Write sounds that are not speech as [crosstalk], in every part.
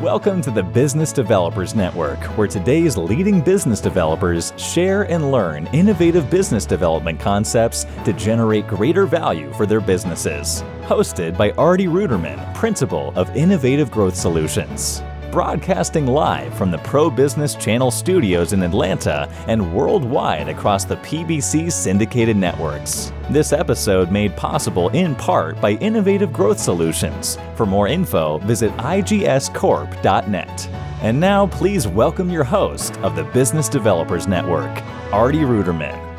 Welcome to the Business Developers Network, where today's leading business developers share and learn innovative business development concepts to generate greater value for their businesses. Hosted by Artie Ruderman, Principal of Innovative Growth Solutions broadcasting live from the Pro Business Channel studios in Atlanta and worldwide across the PBC syndicated networks. This episode made possible in part by Innovative Growth Solutions. For more info, visit igscorp.net. And now, please welcome your host of the Business Developers Network, Artie Ruderman.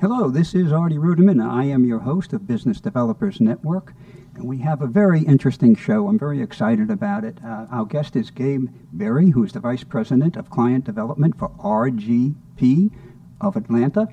Hello, this is Artie Ruderman. I am your host of Business Developers Network. We have a very interesting show. I'm very excited about it. Uh, our guest is Gabe Berry, who is the Vice President of Client Development for RGP of Atlanta.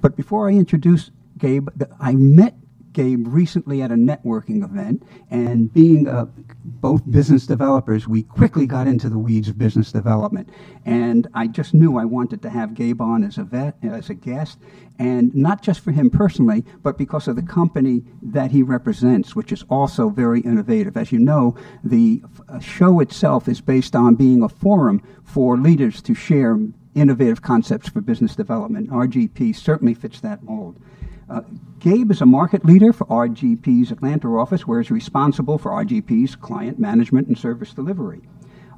But before I introduce Gabe, I met Gabe recently at a networking event, and being uh, both business developers, we quickly got into the weeds of business development. And I just knew I wanted to have Gabe on as a vet, as a guest, and not just for him personally, but because of the company that he represents, which is also very innovative. As you know, the uh, show itself is based on being a forum for leaders to share innovative concepts for business development. RGP certainly fits that mold. Uh, Gabe is a market leader for RGP's Atlanta office, where he's responsible for RGP's client management and service delivery.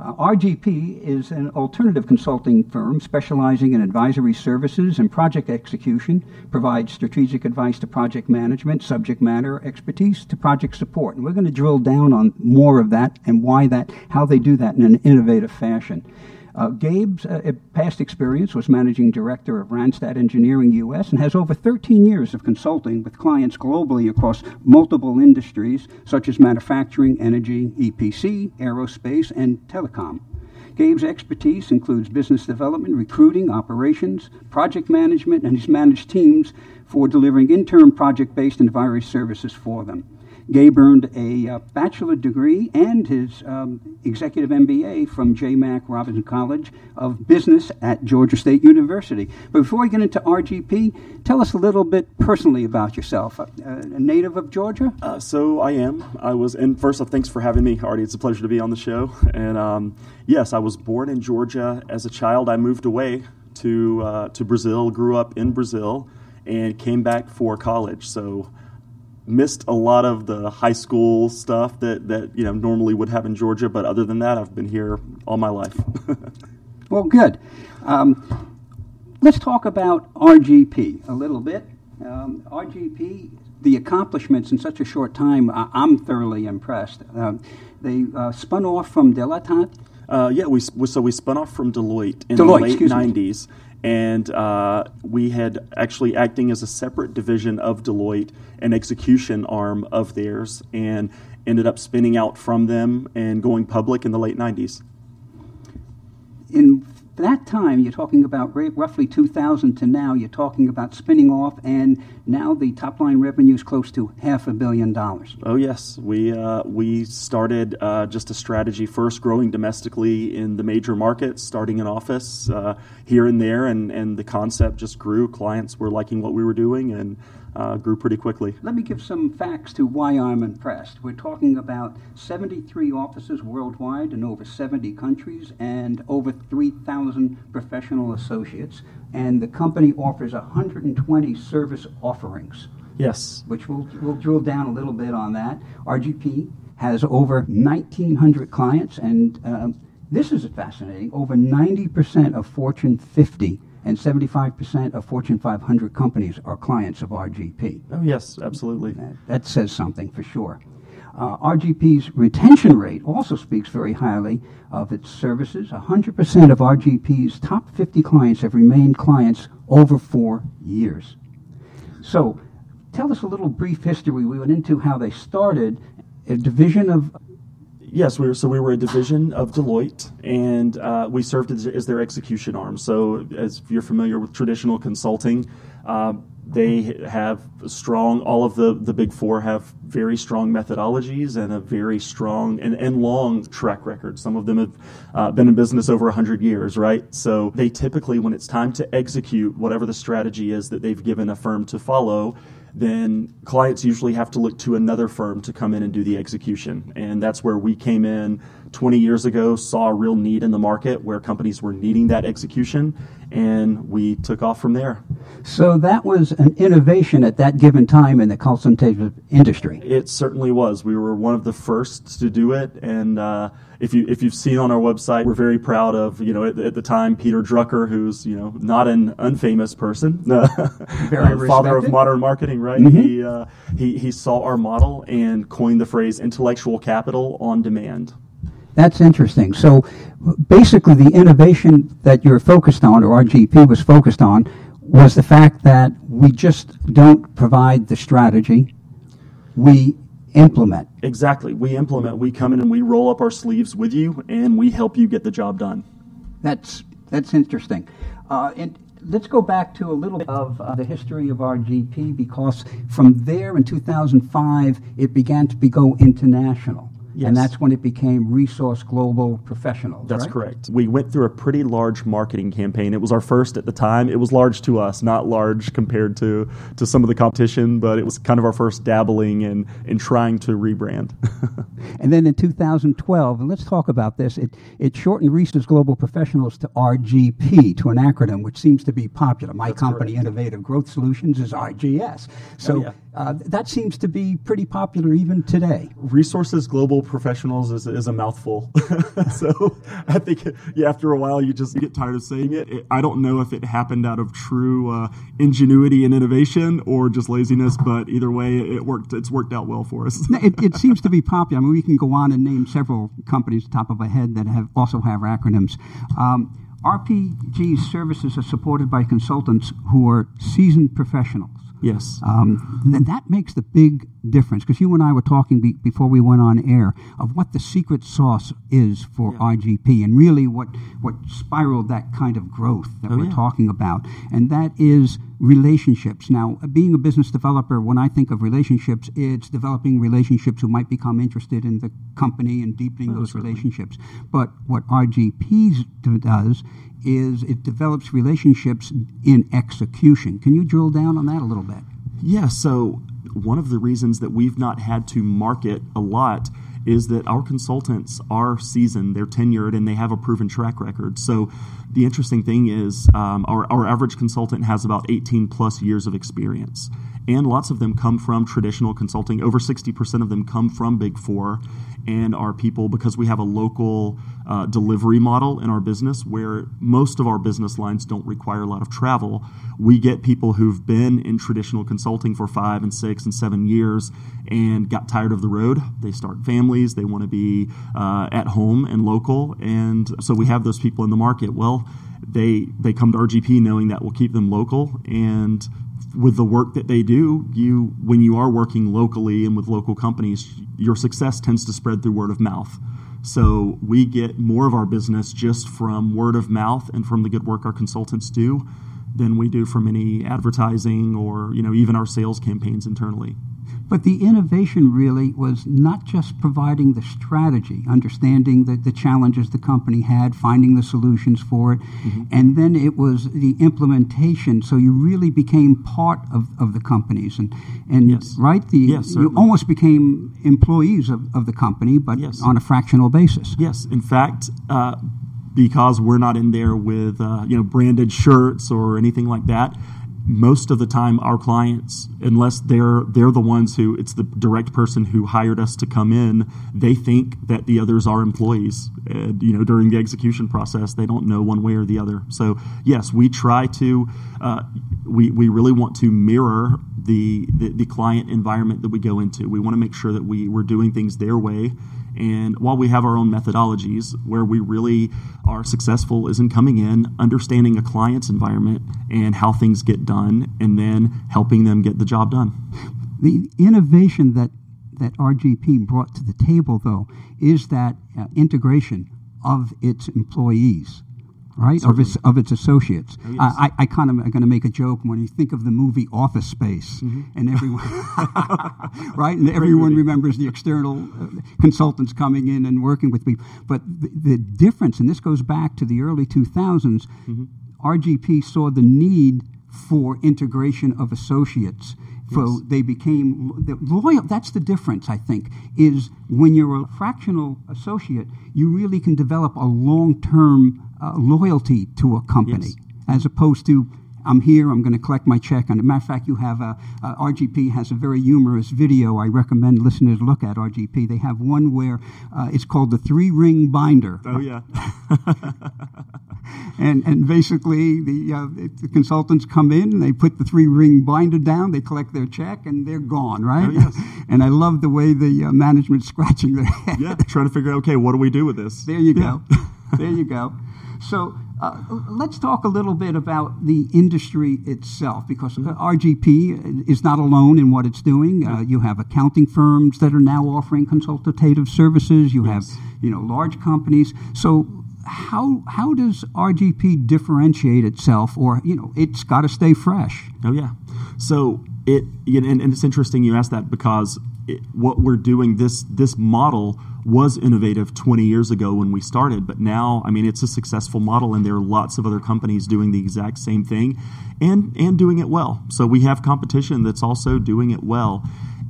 Uh, RGP is an alternative consulting firm specializing in advisory services and project execution, provides strategic advice to project management, subject matter expertise to project support. And we're going to drill down on more of that and why that, how they do that in an innovative fashion. Uh, Gabe's uh, past experience was managing director of Randstad Engineering US and has over 13 years of consulting with clients globally across multiple industries such as manufacturing, energy, EPC, aerospace, and telecom. Gabe's expertise includes business development, recruiting, operations, project management, and he's managed teams for delivering interim project based and various services for them. Gabe earned a uh, bachelor degree and his um, executive MBA from J. Mack Robinson College of Business at Georgia State University. But before we get into RGP, tell us a little bit personally about yourself. Uh, a native of Georgia? Uh, so I am. I was, and first off, thanks for having me, Artie. It's a pleasure to be on the show. And um, yes, I was born in Georgia. As a child, I moved away to uh, to Brazil. Grew up in Brazil, and came back for college. So missed a lot of the high school stuff that, that you know normally would have in Georgia, but other than that, I've been here all my life. [laughs] well, good. Um, let's talk about RGP a little bit. Um, RGP, the accomplishments in such a short time, I- am thoroughly impressed. Um, they uh, spun off from Deloitte. Uh, yeah, we so we spun off from Deloitte in Deloitte, the late '90s, and uh, we had actually acting as a separate division of Deloitte, an execution arm of theirs, and ended up spinning out from them and going public in the late 90s. In that time, you're talking about roughly 2000 to now, you're talking about spinning off, and now the top line revenue is close to half a billion dollars. Oh, yes. We, uh, we started uh, just a strategy first growing domestically in the major markets, starting an office uh, here and there, and, and the concept just grew. Clients were liking what we were doing, and uh, grew pretty quickly. Let me give some facts to why I'm impressed. We're talking about 73 offices worldwide in over 70 countries and over 3,000 professional associates. And the company offers 120 service offerings. Yes. Which we'll, we'll drill down a little bit on that. RGP has over 1,900 clients, and um, this is fascinating. Over 90% of Fortune 50 and 75% of Fortune 500 companies are clients of RGP. Oh, yes, absolutely. That, that says something for sure. Uh, RGP's retention rate also speaks very highly of its services. 100% of RGP's top 50 clients have remained clients over four years. So, tell us a little brief history. We went into how they started a division of Yes, we were, so we were a division of Deloitte, and uh, we served as, as, their execution arm. So, as you're familiar with traditional consulting, uh, they have strong. All of the the big four have very strong methodologies and a very strong and, and long track record. Some of them have uh, been in business over hundred years, right? So they typically, when it's time to execute whatever the strategy is that they've given a firm to follow, then clients usually have to look to another firm to come in and do the execution. And that's where we came in 20 years ago, saw a real need in the market where companies were needing that execution, and we took off from there. So that was an innovation at that given time in the consultative industry. It certainly was. We were one of the first to do it, and uh, if you if you've seen on our website, we're very proud of you know at, at the time Peter Drucker, who's you know not an unfamous person, [laughs] very father of modern marketing, right? Mm-hmm. He, uh, he he saw our model and coined the phrase intellectual capital on demand. That's interesting. So basically, the innovation that you're focused on, or RGP was focused on, was the fact that we just don't provide the strategy. We implement. Exactly. We implement. We come in and we roll up our sleeves with you and we help you get the job done. That's that's interesting. Uh, and let's go back to a little bit of uh, the history of RGP because from there in 2005 it began to be go international. Yes. And that's when it became Resource Global Professionals. That's right? correct. We went through a pretty large marketing campaign. It was our first at the time. It was large to us, not large compared to, to some of the competition, but it was kind of our first dabbling in, in trying to rebrand. [laughs] and then in 2012, and let's talk about this, it, it shortened Resource Global Professionals to RGP, to an acronym which seems to be popular. My That's company, correct. Innovative Growth Solutions, is RGS. So oh, yeah. Uh, that seems to be pretty popular even today. Resources Global professionals is, is a mouthful. [laughs] so I think yeah, after a while you just get tired of saying it. it I don't know if it happened out of true uh, ingenuity and innovation or just laziness, but either way, it worked. It's worked out well for us. it, it, seems to be popular. I mean, we can go on and name several companies top of our head that have also have acronyms. Um, RPG services are supported by consultants who are seasoned professionals. Yes. Um, and that makes the big difference because you and I were talking be, before we went on air of what the secret sauce is for yeah. RGP and really what, what spiraled that kind of growth that oh, we're yeah. talking about. And that is relationships. Now, being a business developer, when I think of relationships, it's developing relationships who might become interested in the company and deepening oh, those certainly. relationships. But what RGP does is it develops relationships in execution. Can you drill down on that a little bit? Yeah, so one of the reasons that we've not had to market a lot is that our consultants are seasoned, they're tenured, and they have a proven track record. So the interesting thing is um, our, our average consultant has about 18 plus years of experience. And lots of them come from traditional consulting. Over 60% of them come from Big Four and our people because we have a local uh, delivery model in our business where most of our business lines don't require a lot of travel. We get people who've been in traditional consulting for five and six and seven years and got tired of the road. They start families, they want to be uh, at home and local, and so we have those people in the market. Well, they they come to RGP knowing that will keep them local and with the work that they do, you when you are working locally and with local companies, your success tends to spread through word of mouth. So we get more of our business just from word of mouth and from the good work our consultants do than we do from any advertising or you know even our sales campaigns internally. But the innovation really was not just providing the strategy, understanding the, the challenges the company had, finding the solutions for it, mm-hmm. and then it was the implementation. So you really became part of, of the companies. And, and yes. right, the, yes, you almost became employees of, of the company, but yes. on a fractional basis. Yes. In fact, uh, because we're not in there with uh, you know branded shirts or anything like that. Most of the time our clients unless they're they're the ones who it's the direct person who hired us to come in they think that the others are employees. And, you know during the execution process they don't know one way or the other. So yes we try to uh, we, we really want to mirror the, the, the client environment that we go into. We want to make sure that we we're doing things their way and while we have our own methodologies, where we really are successful is in coming in, understanding a client's environment and how things get done, and then helping them get the job done. The innovation that, that RGP brought to the table, though, is that uh, integration of its employees right? Of its of its associates. Oh, yes. I, I kind of am going to make a joke when you think of the movie Office Space, mm-hmm. and everyone, [laughs] right? And everyone remembers the external uh, consultants coming in and working with people. But the, the, difference, and this goes back to the early 2000s, mm-hmm. RGP saw the need for integration of associates So Yes. they became the loyal. That's the difference, I think, is when you're a fractional associate, you really can develop a long term uh, loyalty to a company Yes. as opposed to. I'm here. I'm going to collect my check. And as a matter of fact, you have a, uh RGP has a very humorous video. I recommend listeners look at RGP. They have one where uh, it's called the three ring binder, Oh yeah. [laughs] and and basically the uh, the consultants come in, they put the three ring binder down, they collect their check, and they're gone, right? Oh, yes. [laughs] and I love the way the uh, management's scratching their [laughs] head. yeah. Trying to figure out okay, what do we do with this? There you go. there you go. So uh, let's talk a little bit about the industry itself, because uh, RGP is not alone in what it's doing. Uh, you have accounting firms that are now offering consultative services. You Yes. have, you know, large companies. So how how does RGP differentiate itself, or you know, it's got to stay fresh? Oh yeah. So it and, and it's interesting you asked that because what we're doing this this model was innovative 20 years ago when we started, but now I mean it's a successful model and there are lots of other companies doing the exact same thing and and doing it well. So we have competition that's also doing it well.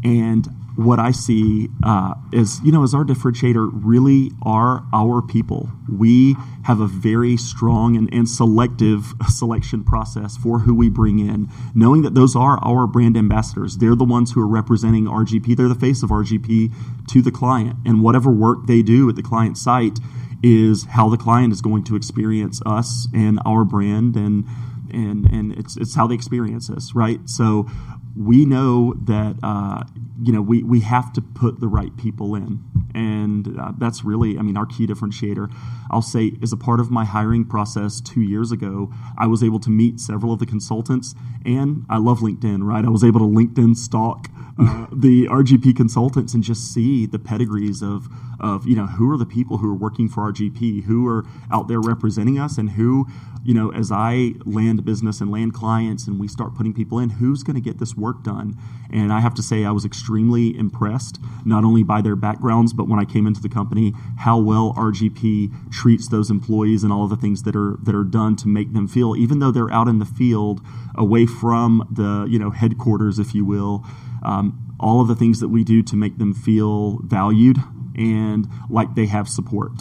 And what I see uh, is, you know, as our differentiator really are our people. We have a very strong and, and selective selection process for who we bring in, knowing that those are our brand ambassadors. They're the ones who are representing RGP. They're the face of RGP to the client. And whatever work they do at the client site is how the client is going to experience us and our brand and and and it's it's how they experience us, right? So we know that uh, you know we we have to put the right people in, and uh, that's really I mean our key differentiator. I'll say as a part of my hiring process two years ago, I was able to meet several of the consultants, and I love LinkedIn, right? I was able to LinkedIn stalk uh, the RGP consultants and just see the pedigrees of of you know who are the people who are working for RGP, who are out there representing us, and who you know as I land business and land clients, and we start putting people in, who's going to get this work done? And I have to say, I was extremely impressed not only by their backgrounds, but when I came into the company, how well RGP treats those employees and all of the things that are that are done to make them feel, even though they're out in the field, away from the you know headquarters, if you will. Um, all of the things that we do to make them feel valued and like they have support.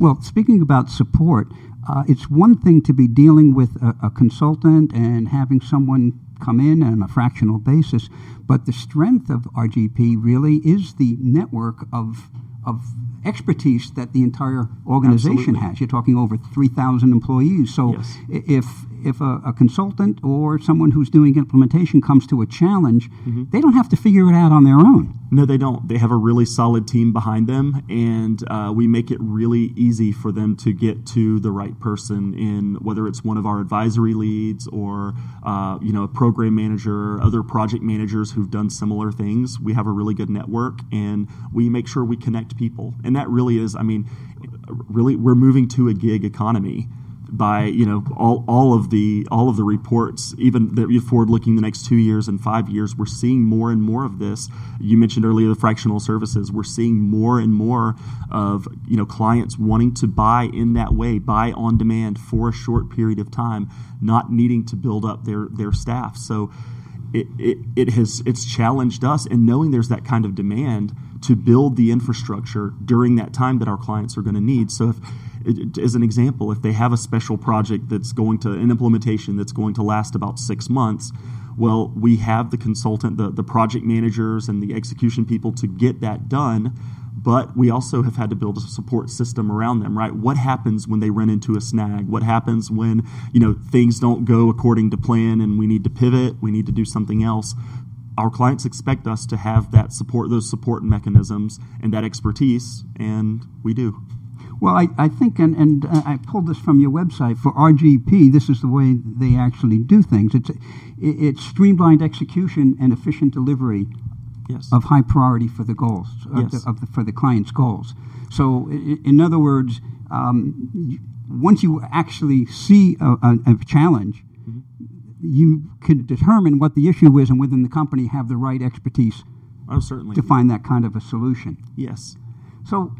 Well, speaking about support, uh, it's one thing to be dealing with a, a consultant and having someone come in on a fractional basis, but the strength of RGP really is the network of of expertise that the entire organization Absolutely. has. You're talking over 3,000 employees. So Yes. if if a, a consultant or someone who's doing implementation comes to a challenge, Mm-hmm. they don't have to figure it out on their own. No, they don't. They have a really solid team behind them, and uh, we make it really easy for them to get to the right person in whether it's one of our advisory leads or uh, you know a program manager, other project managers who've done similar things. We have a really good network, and we make sure we connect people, and that really is. I mean, really, we're moving to a gig economy by you know all, all of the all of the reports even that you forward looking the next two years and five years we're seeing more and more of this. You mentioned earlier the fractional services. We're seeing more and more of you know clients wanting to buy in that way buy on demand for a short period of time not needing to build up their their staff. So it, it, has it's challenged us and knowing there's that kind of demand to build the infrastructure during that time that our clients are going to need. So if as an example if they have a special project that's going to an implementation that's going to last about six months well we have the consultant the, the project managers and the execution people to get that done but we also have had to build a support system around them right? What happens when they run into a snag? What happens when you know things don't go according to plan and we need to pivot we need to do something else? Our clients expect us to have that support those support mechanisms and that expertise and we do. Well, I, I think, and, and uh, I pulled this from your website, for RGP, this is the way they actually do things. It's, it's streamlined execution and efficient delivery yes of high priority for the goals, of Yes. the, of the, for the client's goals. So, in other words, um, once you actually see a, a, a challenge, you can determine what the issue is and within the company have the right expertise oh certainly to find that kind of a solution. yes So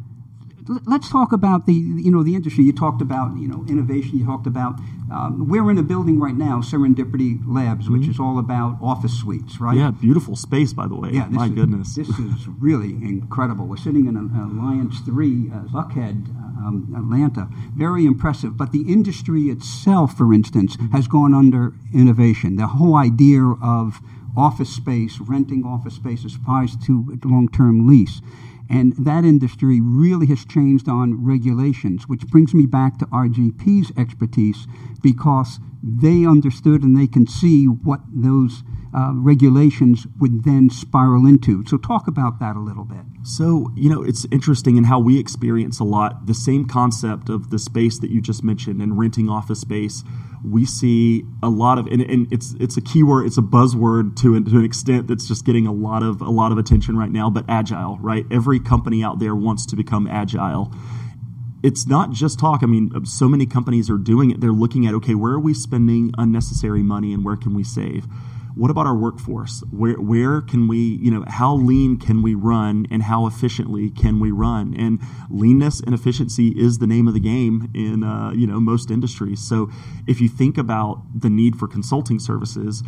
let's talk about the you know the industry. You talked about you know innovation. You talked about um, we're in a building right now, Serendipity Labs, mm-hmm. which is all about office suites, right? Yeah, beautiful space, by the way. Yeah, my is, goodness, this is really incredible. We're sitting in an Alliance Three, uh, Buckhead, um, Atlanta. Very impressive. But the industry itself, for instance, mm-hmm. has gone under innovation. The whole idea of office space, renting office space as opposed to long-term lease. And that industry really has changed on regulations, which brings me back to RGP's expertise because they understood and they can see what those uh, regulations would then spiral into. So, talk about that a little bit. So, you know, it's interesting in how we experience a lot the same concept of the space that you just mentioned and renting office space. We see a lot of, and, and it's it's a keyword, it's a buzzword to, to an extent that's just getting a lot of a lot of attention right now. But agile, right? Every company out there wants to become agile it's not just talk. I mean, so many companies are doing it. They're looking at, okay, where are we spending unnecessary money and where can we save? What about our workforce? Where where can we, you know, how lean can we run and how efficiently can we run? And leanness and efficiency is the name of the game in uh, you know most industries. So if you think about the need for consulting services,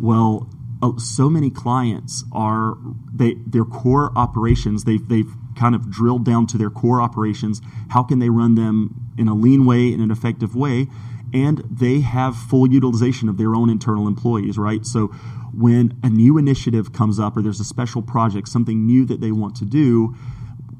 well, uh, so many clients are they their core operations they've they've kind of drilled down to their core operations. How can they run them in a lean way in an effective way? And they have full utilization of their own internal employees, right? So when a new initiative comes up or there's a special project, something new that they want to do,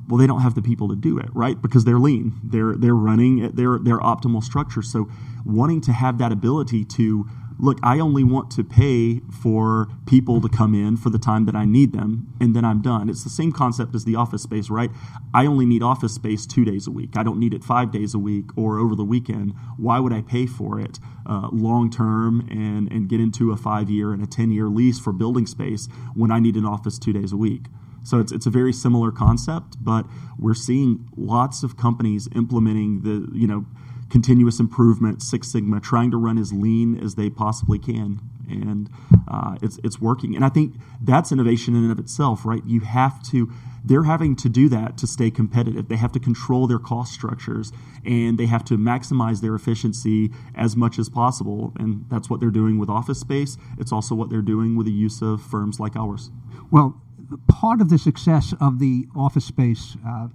well, they don't have the people to do it, right? Because they're lean. They're they're running at their their optimal structure. So wanting to have that ability to look, I only want to pay for people to come in for the time that I need them, and then I'm done. It's the same concept as the office space, right? I only need office space two days a week. I don't need it five days a week or over the weekend. Why would I pay for it uh, long term and, and get into a five year and a 10 year lease for building space when I need an office two days a week? So it's, it's a very similar concept, but we're seeing lots of companies implementing the, you know, continuous improvement, Six Sigma, trying to run as lean as they possibly can. And uh, it's, it's working. And I think that's innovation in and of itself, right? You have to, they're having to do that to stay competitive. They have to control their cost structures and they have to maximize their efficiency as much as possible. And that's what they're doing with office space. It's also what they're doing with the use of firms like ours. Well, part of the success of the office space uh,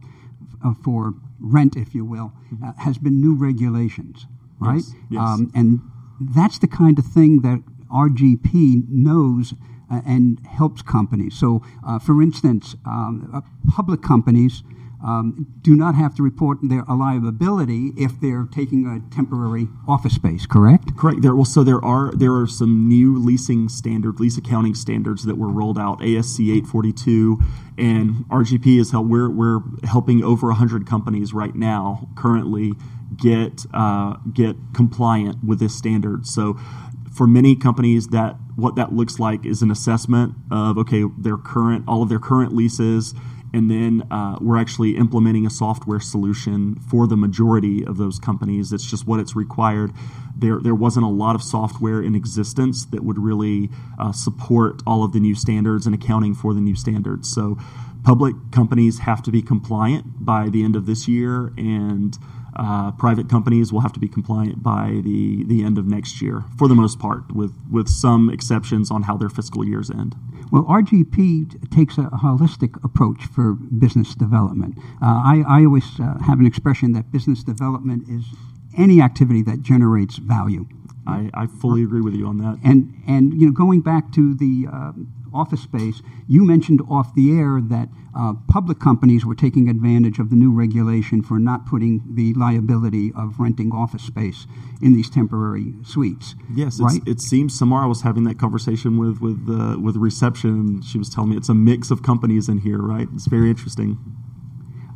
for rent, if you will, mm-hmm. uh, has been new regulations, right? Yes, yes. Um, and that's the kind of thing that RGP knows uh, and helps companies. So, uh, for instance, um, uh, public companies um, do not have to report their liability if they're taking a temporary office space. Correct? Correct. There, well, so there are there are some new leasing standard, lease accounting standards that were rolled out. ASC 842 and RGP is help. We're we're helping over hundred companies right now currently get uh, get compliant with this standard. So for many companies that what that looks like is an assessment of okay their current all of their current leases and then uh, we're actually implementing a software solution for the majority of those companies. It's just what it's required. There, there wasn't a lot of software in existence that would really uh, support all of the new standards and accounting for the new standards. So, public companies have to be compliant by the end of this year, and uh, private companies will have to be compliant by the, the end of next year, for the most part, with, with some exceptions on how their fiscal years end. Well, RGP takes a holistic approach for business development. Uh, I, I, always uh, have an expression that business development is any activity that generates value. I, I fully agree with you on that. And and you know, going back to the uh, office space, you mentioned off the air that uh, public companies were taking advantage of the new regulation for not putting the liability of renting office space in these temporary suites. Yes, right? it seems Samara was having that conversation with with uh, with reception. She was telling me it's a mix of companies in here, right? It's very interesting.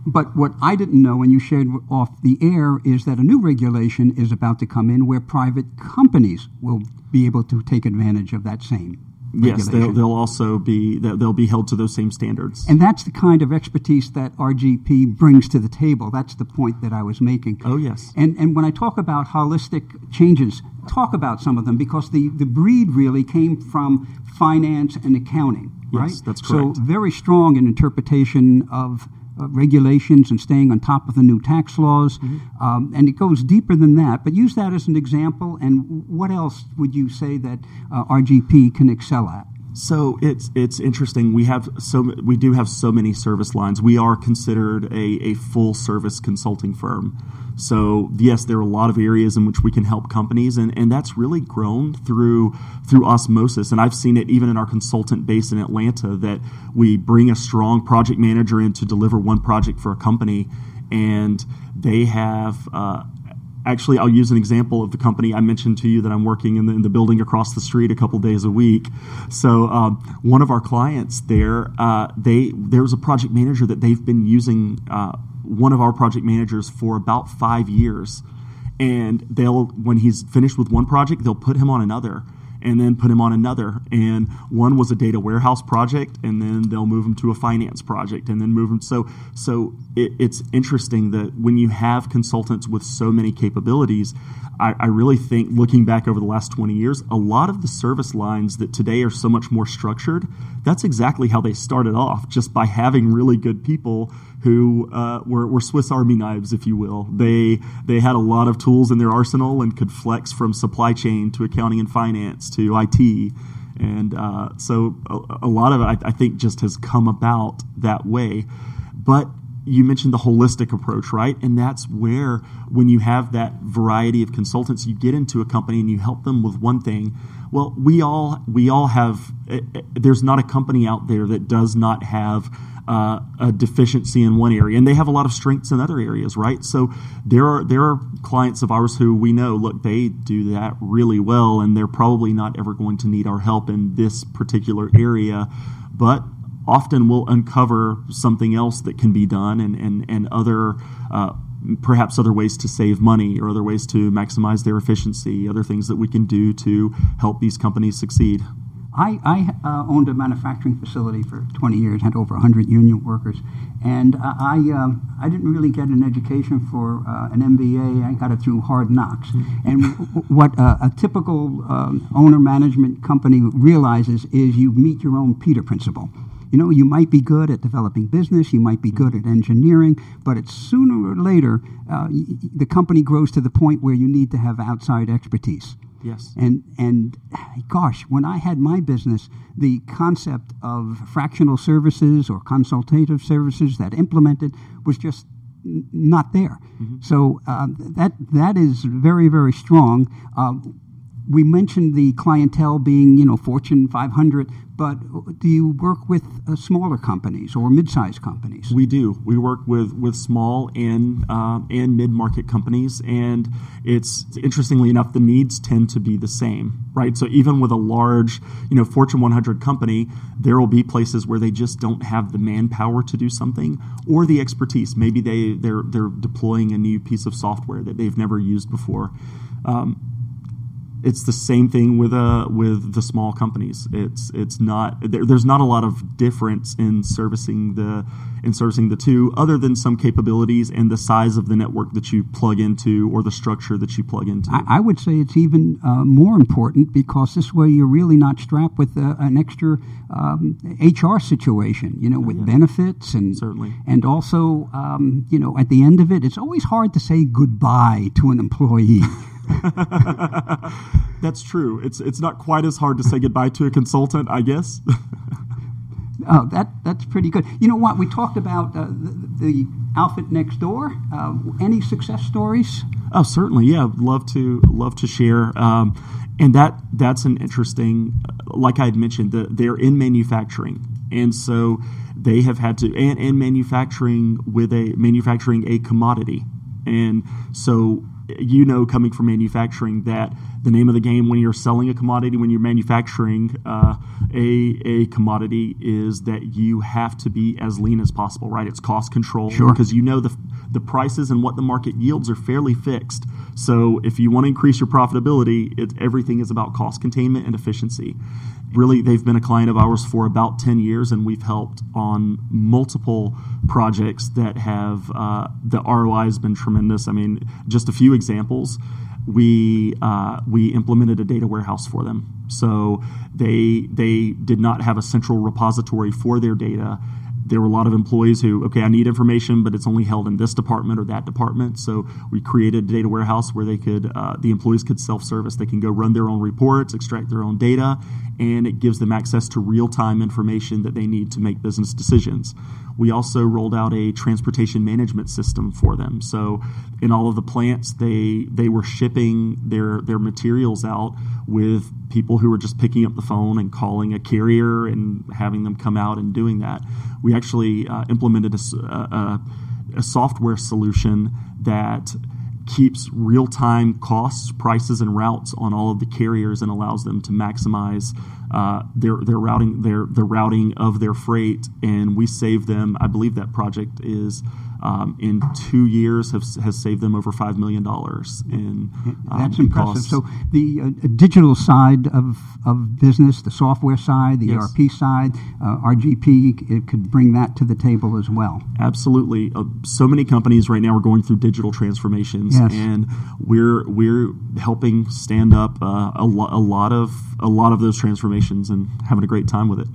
But what I didn't know, and you shared off the air, is that a new regulation is about to come in where private companies will be able to take advantage of that same Yes, they'll, they'll, also be they'll be held to those same standards. And that's the kind of expertise that RGP brings to the table. That's the point that I was making. Oh yes. And and when I talk about holistic changes, talk about some of them because the the breed really came from finance and accounting, right? Yes, that's correct. So very strong in interpretation of uh, regulations and staying on top of the new tax laws. Mm-hmm. Um, and it goes deeper than that. But use that as an example. And what else would you say that uh, RGP can excel at? So it's it's interesting. We have so we do have so many service lines. We are considered a, a full service consulting firm. So yes, there are a lot of areas in which we can help companies, and, and that's really grown through through osmosis. And I've seen it even in our consultant base in Atlanta that we bring a strong project manager in to deliver one project for a company, and they have uh, actually, I'll use an example of the company I mentioned to you that I'm working in the, in the building across the street a couple days a week. So um, one of our clients there, uh, they there was a project manager that they've been using uh, one of our project managers for about five years, and they'll when he's finished with one project, they'll put him on another and then put him on another. And one was a data warehouse project, and then they'll move him to a finance project, and then move him. So, so it, it's interesting that when you have consultants with so many capabilities, I, I, really think looking back over the last 20 years, a lot of the service lines that today are so much more structured, that's exactly how they started off, just by having really good people who uh, were, were, Swiss Army knives, if you will. They they had a lot of tools in their arsenal and could flex from supply chain to accounting and finance to IT, and uh, so a, a, lot of it I, I think just has come about that way. But you mentioned the holistic approach, right? And that's where, when you have that variety of consultants, you get into a company and you help them with one thing. Well, we all we all have. Eh, eh, there's not a company out there that does not have uh, a deficiency in one area, and they have a lot of strengths in other areas, right? So there are there are clients of ours who we know, look, they do that really well, and they're probably not ever going to need our help in this particular area, but often we'll uncover something else that can be done and and and other. Uh, perhaps other ways to save money or other ways to maximize their efficiency, other things that we can do to help these companies succeed. I, I uh, owned a manufacturing facility for 20 years, had over 100 union workers, and I, um, I didn't really get an education for uh, an MBA. I got it through hard knocks. Mm-hmm. And what uh, a typical um, owner management company realizes is you meet your own Peter principle. You know, you might be good at developing business, you might be good at engineering, but it's sooner or later uh, the company grows to the point where you need to have outside expertise. Yes. And and gosh, when I had my business, the concept of fractional services or consultative services that implemented was just n- not there. Mm-hmm. So uh, that that is very very strong. Uh, we mentioned the clientele being, you know, Fortune 500, but do you work with uh, smaller companies or mid-sized companies? We do. We work with with small and uh, and mid-market companies, and it's interestingly enough, the needs tend to be the same, right? So even with a large, you know, Fortune 100 company, there will be places where they just don't have the manpower to do something or the expertise. Maybe they they're they're deploying a new piece of software that they've never used before. Um, it's the same thing with uh with the small companies. It's it's not there, there's not a lot of difference in servicing the in servicing the two, other than some capabilities and the size of the network that you plug into or the structure that you plug into. I, I would say it's even uh, more important because this way you're really not strapped with uh, an extra um, HR situation, you know, with yeah. benefits and certainly, and also um, you know at the end of it, it's always hard to say goodbye to an employee. [laughs] [laughs] That's true. It's it's not quite as hard to say goodbye to a consultant, I guess. [laughs] oh, that that's pretty good. You know what? We talked about uh, the, the, outfit next door. Uh, any success stories? Oh, certainly. Yeah, love to love to share. Um, and that that's an interesting. Like I had mentioned, the, they're in manufacturing, and so they have had to and, and manufacturing with a manufacturing a commodity, and so you know, coming from manufacturing, that the name of the game when you're selling a commodity, when you're manufacturing uh, a, a commodity, is that you have to be as lean as possible, right? It's cost control. Sure. Because you know the, the prices and what the market yields are fairly fixed. So if you want to increase your profitability, it, everything is about cost containment and efficiency. Really, they've been a client of ours for about 10 years, and we've helped on multiple projects that have uh, the ROI has been tremendous. I mean, just a few examples we uh, we implemented a data warehouse for them. So they they did not have a central repository for their data. There were a lot of employees who, okay, I need information, but it's only held in this department or that department. So we created a data warehouse where they could, uh, the employees could self-service. They can go run their own reports, extract their own data, and it gives them access to real-time information that they need to make business decisions. We also rolled out a transportation management system for them. So in all of the plants, they they were shipping their their materials out with people who were just picking up the phone and calling a carrier and having them come out and doing that. We actually uh, implemented a, a, a software solution that keeps real time costs, prices, and routes on all of the carriers and allows them to maximize uh, their their routing their the routing of their freight. And we save them. I believe that project is um, in two years have, has saved them over five million dollars in. Um, That's impressive. Costs. So the uh, digital side of, of business, the software side, the yes. ERP side, uh, RGP it could bring that to the table as well. Absolutely. Uh, so many companies right now are going through digital transformations, yes. and we're we're helping stand up uh, a, lo- a lot of a lot of those transformations and having a great time with it.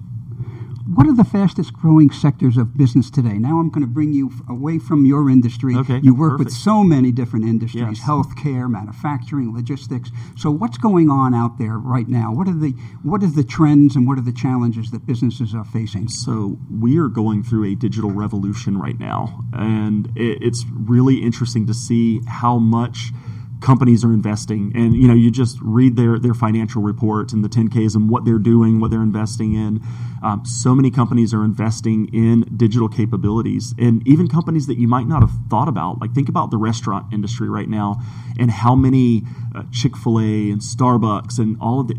What are the fastest growing sectors of business today? Now I'm going to bring you away from your industry. Okay, you work perfect. with so many different industries yes. healthcare, manufacturing, logistics. So what's going on out there right now? What are the what are the trends and what are the challenges that businesses are facing? So we are going through a digital revolution right now, and it's really interesting to see how much companies are investing and you know you just read their their financial reports and the 10ks and what they're doing what they're investing in um, so many companies are investing in digital capabilities and even companies that you might not have thought about like think about the restaurant industry right now and how many uh, chick-fil-a and starbucks and all of the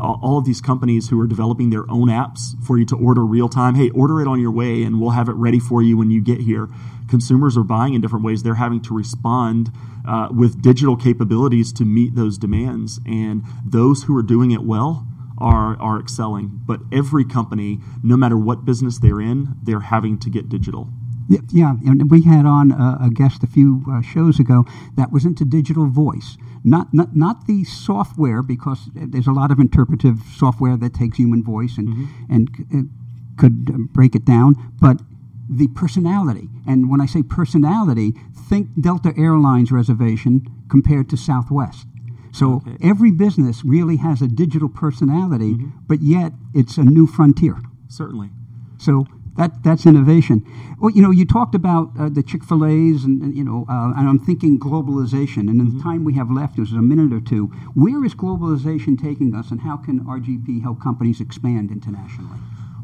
all of these companies who are developing their own apps for you to order real time. Hey, order it on your way and we'll have it ready for you when you get here. Consumers are buying in different ways. They're having to respond uh, with digital capabilities to meet those demands. And those who are doing it well are, are excelling. But every company, no matter what business they're in, they're having to get digital. Yeah, and we had on a, a guest a few uh, shows ago that was into digital voice, not, not not the software because there's a lot of interpretive software that takes human voice and mm-hmm. and uh, could uh, break it down, but the personality. And when I say personality, think Delta Airlines reservation compared to Southwest. So okay. every business really has a digital personality, mm-hmm. but yet it's a new frontier. Certainly. So that that's innovation. Well, you know, you talked about uh, the Chick Fil A's, and, and, you know, uh, and I'm thinking globalization. And in mm-hmm. the time we have left, is a minute or two. Where is globalization taking us, and how can RGP help companies expand internationally?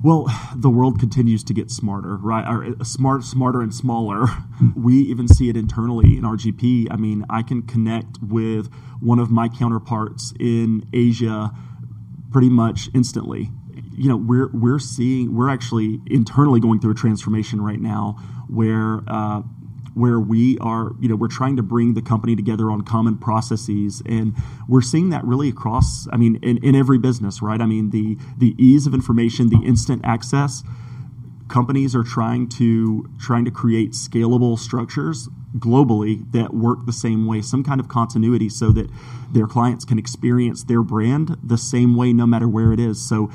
Well, the world continues to get smarter, right? Or uh, smart, smarter, and smaller. we even see it internally in RGP. I mean, I can connect with one of my counterparts in Asia pretty much instantly. You know, we're we're seeing we're actually internally going through a transformation right now where uh, where we are, you know, we're trying to bring the company together on common processes, and we're seeing that really across. I mean, in, in every business, right? I mean, the the ease of information, the instant access. Companies are trying to trying to create scalable structures globally that work the same way, some kind of continuity, so that their clients can experience their brand the same way, no matter where it is. So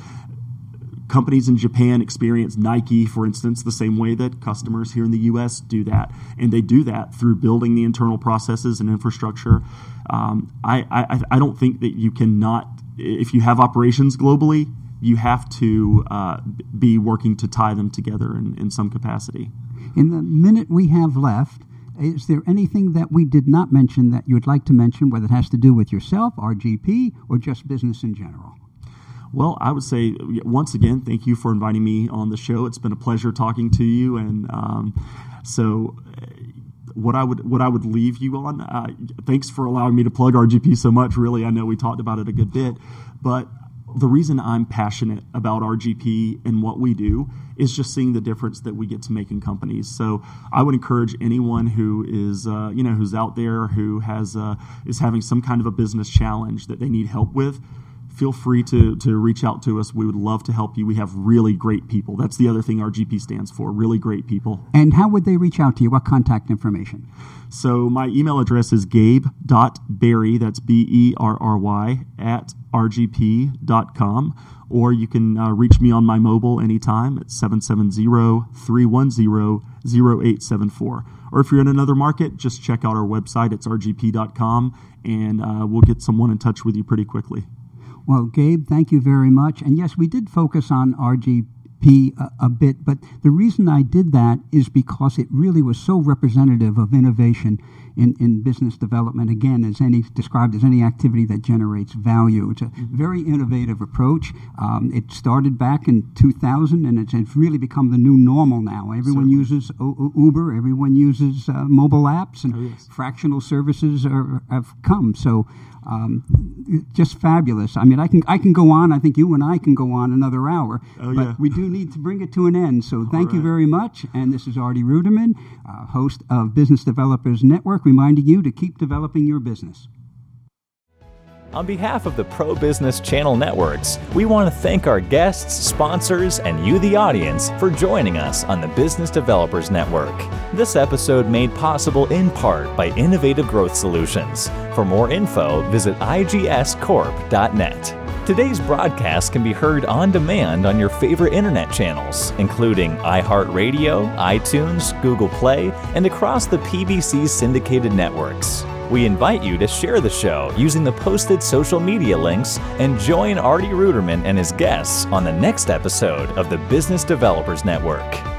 companies in Japan experience Nike, for instance, the same way that customers here in the U.S. do that, and they do that through building the internal processes and infrastructure. Um, I, I, I don't think that you cannot, if you have operations globally, you have to uh, be working to tie them together in, in some capacity. In the minute we have left, is there anything that we did not mention that you would like to mention, whether it has to do with yourself, RGP, or just business in general? Well, I would say once again, thank you for inviting me on the show. It's been a pleasure talking to you, and um, so what I would what I would leave you on. Uh, thanks for allowing me to plug RGP so much. Really, I know we talked about it a good bit, but the reason I'm passionate about RGP and what we do is just seeing the difference that we get to make in companies. So I would encourage anyone who is, uh, you know, who's out there who has uh, is having some kind of a business challenge that they need help with feel free to, to reach out to us. We would love to help you. We have really great people. That's the other thing RGP stands for really great people. And how would they reach out to you? What contact information? So my email address is gabe.berry, that's B E R R Y, at rgp.com. Or you can uh, reach me on my mobile anytime at 770 310 0874. Or if you're in another market, just check out our website. It's rgp.com, and uh, we'll get someone in touch with you pretty quickly. Well, Gabe, thank you very much. And yes, we did focus on RGP a, a, bit, but the reason I did that is because it really was so representative of innovation in, in business development. Again, as any described as any activity that generates value. It's a mm-hmm. very innovative approach. Um, it started back in 2000, and it's, it's, really become the new normal now. Everyone Certainly. uses o- Uber, everyone uses uh, mobile apps, and oh, yes. fractional services are, have come. So um, just fabulous. I mean, I can I can go on. I think you and I can go on another hour, oh, but yeah. we do need to bring it to an end. So thank right. you very much. And this is Artie Ruderman, uh, host of Business Developers Network, reminding you to keep developing your business. On behalf of the Pro Business Channel Networks, we want to thank our guests, sponsors, and you, the audience, for joining us on the Business Developers Network. This episode made possible in part by Innovative Growth Solutions. For more info, visit igscorp.net. Today's broadcast can be heard on demand on your favorite internet channels, including iHeartRadio, iTunes, Google Play, and across the PBC syndicated networks. We invite you to share the show using the posted social media links and join Artie Ruderman and his guests on the next episode of the Business Developers Network.